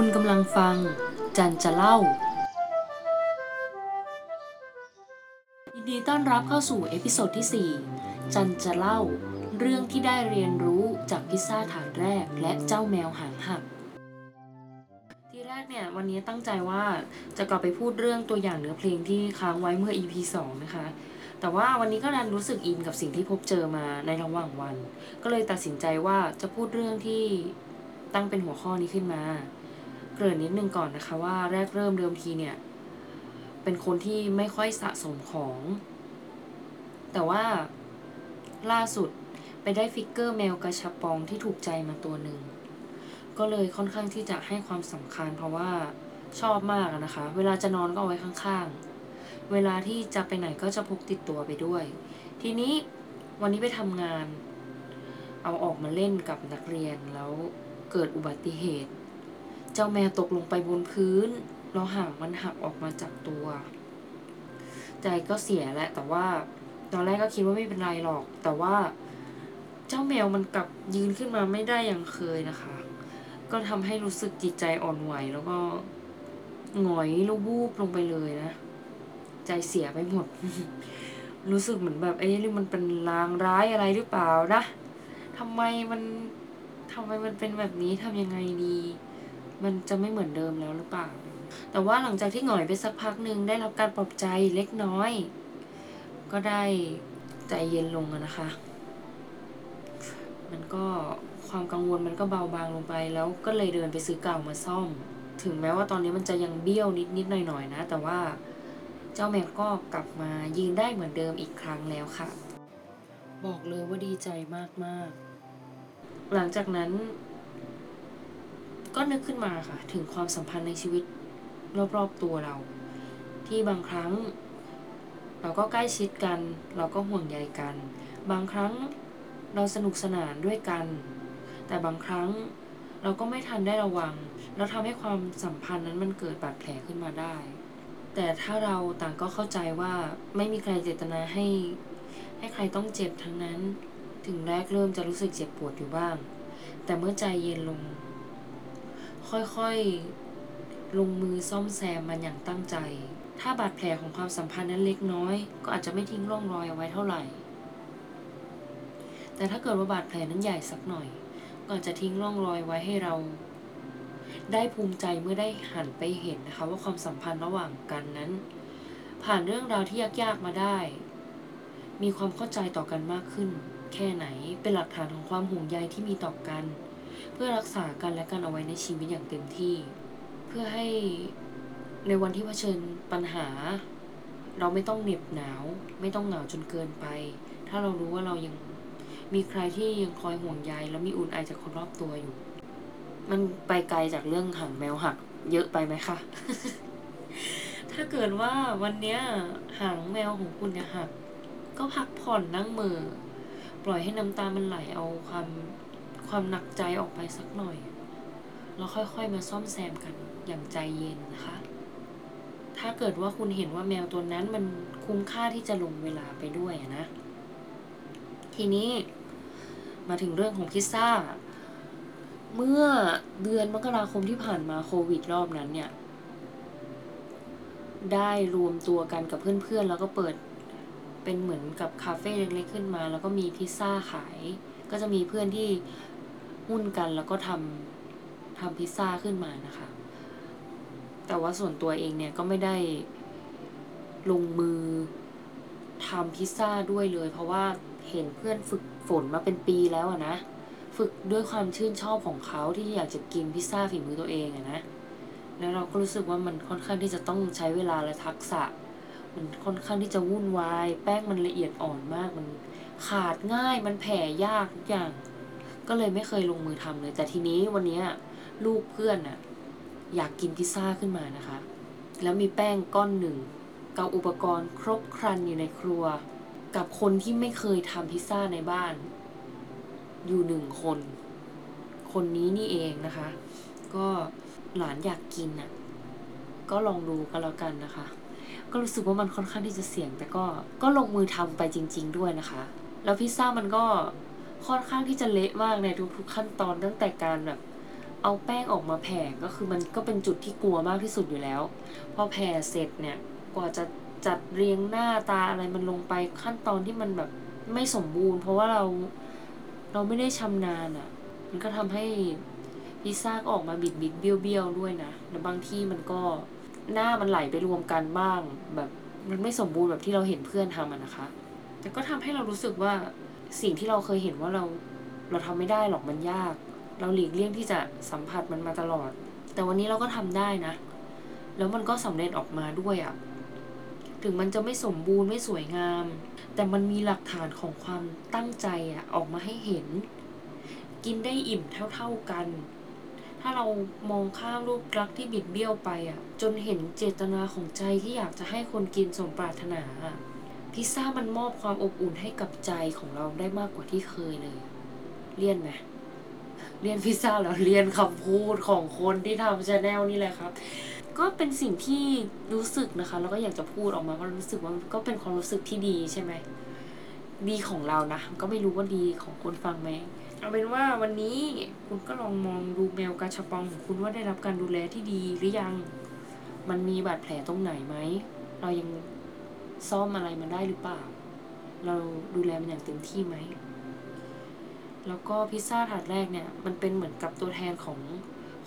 คุณกำลังฟัง จันจะเล่า ยินดีต้อนรับเข้าสู่ episode ที่ 4 จันจะเล่า เรื่องที่ได้เรียนรู้จากพิซซ่าถาดแรกและเจ้าแมวหางหัก ทีแรกเนี่ย วันนี้ตั้งใจว่าจะกลับไปพูดเรื่องตัวอย่างเนื้อเพลงที่ค้างไว้เมื่อ EP 2 นะคะแต่ว่าวันนี้ก็ดันรู้สึกอินกับสิ่งที่พบเจอมาในระหว่างวัน ก็เลยตัดสินใจว่าจะพูดเรื่องที่ตั้งเป็นหัวข้อนี้ขึ้นมา เกริ่นนิดนึงก่อนนะคะว่าแรกเริ่มเดิมทีเนี่ย เป็นคนที่ไม่ค่อยสะสมของ แต่ว่าล่าสุดไปได้ฟิกเกอร์แมวกระชับปองที่ถูกใจมาตัวหนึ่ง ก็เลยค่อนข้างที่จะให้ความสำคัญเพราะว่าชอบมากนะคะ เวลาจะนอนก็เอาไว้ข้างๆ เวลาที่จะไปไหนก็จะพกติดตัวไปด้วย ทีนี้วันนี้ไปทำงาน เอาออกมาเล่นกับนักเรียนแล้วเกิดอุบัติเหตุ จ้าแมวตกลงไปบนพื้น แล้วหางมันหักออกมาจากตัว ใจก็เสียแหละ แต่ว่า ตอนแรกก็คิดว่าไม่เป็นไรหรอก แต่ว่าเจ้าแมวมันกลับยืนขึ้นมาไม่ได้อย่างเคยนะคะ ก็ทำให้รู้สึกจิตใจอ่อนไหวแล้วก็หงอยลูบูบลงไปเลยนะ ใจเสียไปหมด รู้สึกเหมือนแบบเอ้ยนี่มันเป็นลางร้ายอะไรหรือเปล่านะทำไมมันทำไมมันเป็นแบบนี้ทำยังไงดี มันจะไม่เหมือนเดิมแล้วหรือเปล่า แต่ว่าหลังจากที่หงอยไปสักพักหนึ่งได้รับการปลอบใจเล็กน้อย ก็ได้ใจเย็นลงอะนะคะ มันก็ความกังวลมันก็เบาบางลงไป แล้วก็เลยเดินไปซื้อเก่ามาซ่อม ถึงแม้ว่าตอนนี้มันจะยังเบี้ยวนิดนิดหน่อยหน่อยนะ แต่ว่าเจ้าแมวก็กลับมายืนได้เหมือนเดิมอีกครั้งแล้วค่ะ บอกเลยว่าดีใจมากๆ หลังจากนั้น ก็นึกขึ้นมาค่ะ ถึงความสัมพันธ์ในชีวิตรอบๆตัวเรา ที่บางครั้ง เราก็ใกล้ชิดกัน เราก็ห่วงใยกัน บางครั้งเราสนุกสนานด้วยกัน แต่บางครั้งเราก็ไม่ทันได้ระวัง แล้วทำให้ความสัมพันธ์นั้นมันเกิดบาดแผลขึ้นมาได้ แต่ถ้าเราต่างก็เข้าใจว่าไม่มีใครเจตนาให้ ให้ใครต้องเจ็บทั้งนั้น ถึงแรกเริ่มจะรู้สึกเจ็บปวดอยู่บ้าง แต่เมื่อใจเย็นลง ค่อยๆ ลงมือซ่อมแซมมันอย่างตั้งใจ ถ้าบาดแผลของความสัมพันธ์นั้นเล็กน้อย ก็อาจจะไม่ทิ้งร่องรอยเอาไว้เท่าไหร่ แต่ถ้าเกิดว่าบาดแผลนั้นใหญ่สักหน่อย ก็อาจจะทิ้งร่องรอยไว้ให้เรา ได้ภูมิใจเมื่อได้หันไปเห็นนะคะ ว่าความสัมพันธ์ระหว่างกันนั้น ผ่านเรื่องราวที่ยากๆมาได้ มีความเข้าใจต่อกันมากขึ้น แค่ไหนเป็นหลักฐานของความห่วงใยที่มีต่อกัน เพื่อรักษากันและกันเอาไว้ในชีวิตอย่างเต็มที่ เพื่อให้ในวันที่เผชิญปัญหา เราไม่ต้องเหน็บหนาว ไม่ต้องเหงาจนเกินไป ถ้าเรารู้ว่าเรายังมีใครที่ยังคอยห่วงใยและมีอุ่นไอจากคนรอบตัวอยู่ มันไปไกลจากเรื่องหางแมวหัก เยอะไปไหมคะ ถ้าเกิดว่าวันเนี้ยหางแมวของคุณเนี่ยหัก ก็พักผ่อนนั่งมือ ปล่อยให้น้ำตามันไหลเอาความ ความหนักใจออกไปสักหน่อย แล้วค่อยๆมาซ่อมแซมกันอย่างใจเย็นนะคะ ถ้าเกิดว่าคุณเห็นว่าแมวตัวนั้นมันคุ้มค่าที่จะลงเวลาไปด้วยนะ ทีนี้มาถึงเรื่องของพิซซ่า เมื่อเดือนมกราคมที่ผ่านมาโควิดรอบนั้นเนี่ย ได้รวมตัวกันกับเพื่อนๆ แล้วก็เปิดเป็นเหมือนกับคาเฟ่เล็กๆขึ้นมา แล้วก็มีพิซซ่าขาย ก็จะมีเพื่อนที่ หุ้นกันแล้วก็ทำทำพิซซ่าขึ้นมานะคะ แต่ว่าส่วนตัวเองเนี่ยก็ไม่ได้ลงมือทำพิซซ่าด้วยเลย เพราะว่าเห็นเพื่อนฝึกฝนมาเป็นปีแล้วอะนะ ฝึกด้วยความชื่นชอบของเขาที่อยากจะกินพิซซ่าฝีมือตัวเองอะนะ แล้วเราก็รู้สึกว่ามันค่อนข้างที่จะต้องใช้เวลาและทักษะ มันค่อนข้างที่จะวุ่นวาย แป้งมันละเอียดอ่อนมาก มันขาดง่าย มันแผ่ยากทุกอย่าง ก็เลยไม่เคยลงมือทำเลย แต่ทีนี้วันนี้ลูกเพื่อนน่ะอยากกินพิซซ่าขึ้นมานะคะ แล้วมีแป้งก้อนหนึ่งกับอุปกรณ์ครบครันอยู่ในครัว กับคนที่ไม่เคยทำพิซซ่าในบ้าน อยู่หนึ่งคน คนนี้นี่เองนะคะ ก็หลานอยากกินน่ะ ก็ลองดูกันแล้วกันนะคะ ก็รู้สึกว่ามันค่อนข้างที่จะเสี่ยง แต่ก็ก็ลงมือทำไปจริง ๆ ด้วยนะคะ แล้วพิซซ่ามันก็ ค่อนข้างที่จะเละมากในทุกๆขั้นตอนตั้งแต่การแบบเอาแป้งออกมาแผ่ก็คือมันก็เป็นจุดที่กลัวมากที่สุดอยู่แล้ว พอแผ่เสร็จเนี่ยกว่าจะจัดเรียงหน้าตาอะไรมันลงไปขั้นตอนที่มันแบบไม่สมบูรณ์ เพราะว่าเราเราไม่ได้ชำนาญอะ่ะ มันก็ทำให้พิซซ่าก็ออกมาบิดบิดเบี้ยวเบี้ยวด้วยนะแล้วบางที่มันก็หน้ามันไหลไปรวมกันบ้าง แบบมันไม่สมบูรณ์แบบที่เราเห็นเพื่อนทำอะนะคะ แต่ก็ทำให้เรารู้สึกว่า สิ่งที่เราเคยเห็นว่าเราเราทำไม่ได้หรอกมันยาก เราหลีกเลี่ยงที่จะสัมผัสมันมาตลอด แต่วันนี้เราก็ทำได้นะ แล้วมันก็สำเร็จออกมาด้วยอะ่ะถึงมันจะไม่สมบูรณ์ไม่สวยงาม แต่มันมีหลักฐานของความตั้งใจอะ่ะออกมาให้เห็น กินได้อิ่มเท่าๆกัน ถ้าเรามองข้ามรูปลักษณ์ที่บิดเบี้ยวไปอะจนเห็นเจตนาของใจที่อยากจะให้คนกินสมปรารถนาอะ พิซซ่ามันมอบความอบอุ่นให้กับใจของเราได้มากกว่าที่เคยเลย เลี่ยนไหมเลี่ยนพิซซ่าแล้วเลี่ยนคำพูดของคนที่ทำ channel นี่แหละครับ ก็เป็นสิ่งที่รู้สึกนะคะ แล้วก็อยากจะพูดออกมาก็รู้สึกว่าก็เป็นความรู้สึกที่ดีใช่ไหมดีของเรานะ ก็ไม่รู้ว่าดีของคนฟังไหมเอาเป็นว่าวันนี้คุณก็ลองมองดูแมวกาชปองของคุณว่าได้รับการดูแลที่ดีหรือยัง มันมีบาดแผลตรงไหนไหม เรายัง ซ่อมอะไรมันได้หรือเปล่า เราดูแลมันอย่างเต็มที่ไหม แล้วก็พิซซ่าถาดแรกเนี่ย มันเป็นเหมือนกับตัวแทนของ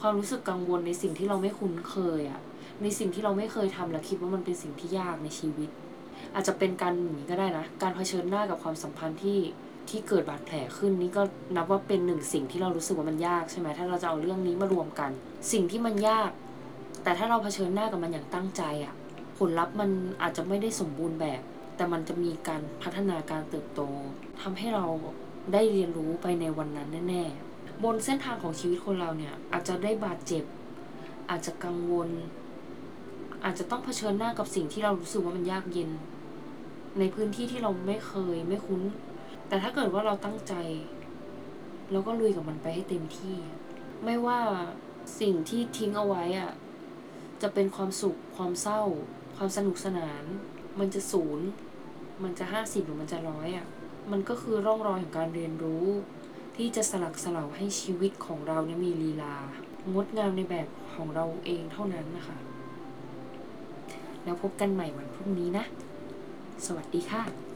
ความรู้สึกกังวลในสิ่งที่เราไม่คุ้นเคยอะในสิ่งที่เราไม่เคยทำและคิดว่ามันเป็นสิ่งที่ยากในชีวิต อาจจะเป็นการหนีก็ได้นะ การเผชิญหน้ากับความสัมพันธ์ที่ที่เกิดบาดแผลขึ้นนี่ก็นับว่าเป็นหนึ่งสิ่งที่เรารู้สึกว่ามันยากใช่ไหมถ้าเราจะเอาเรื่องนี้มารวมกัน สิ่งที่มันยาก แต่ถ้าเราเผชิญหน้ากับมันอย่างตั้งใจอะ ผลลัพธ์มันอาจจะไม่ได้สมบูรณ์แบบ แต่มันจะมีการพัฒนาการเติบโตทำให้เราได้เรียนรู้ไปในวันนั้นแน่ๆ บนเส้นทางของชีวิตคนเราเนี่ยอาจจะได้บาดเจ็บ อาจจะกังวล อาจจะต้องเผชิญหน้ากับสิ่งที่เรารู้สึกว่ามันยากเย็น ในพื้นที่ที่เราไม่เคยไม่คุ้น แต่ถ้าเกิดว่าเราตั้งใจเราก็ลุยกับมันไปให้เต็มที่ ไม่ว่าสิ่งที่ทิ้งเอาไว้อะจะเป็นความสุขความเศร้า ความสนุกสนาน มันจะศูนย์มันจะห้าสิบหรือมันจะร้อยอะ มันก็คือร่องรอยของการเรียนรู้ ที่จะสลักสลาวให้ชีวิตของเราเนี่ยมีลีลา งดงามในแบบของเราเองเท่านั้นนะคะ แล้วพบกันใหม่วันพรุ่งนี้นะ สวัสดีค่ะ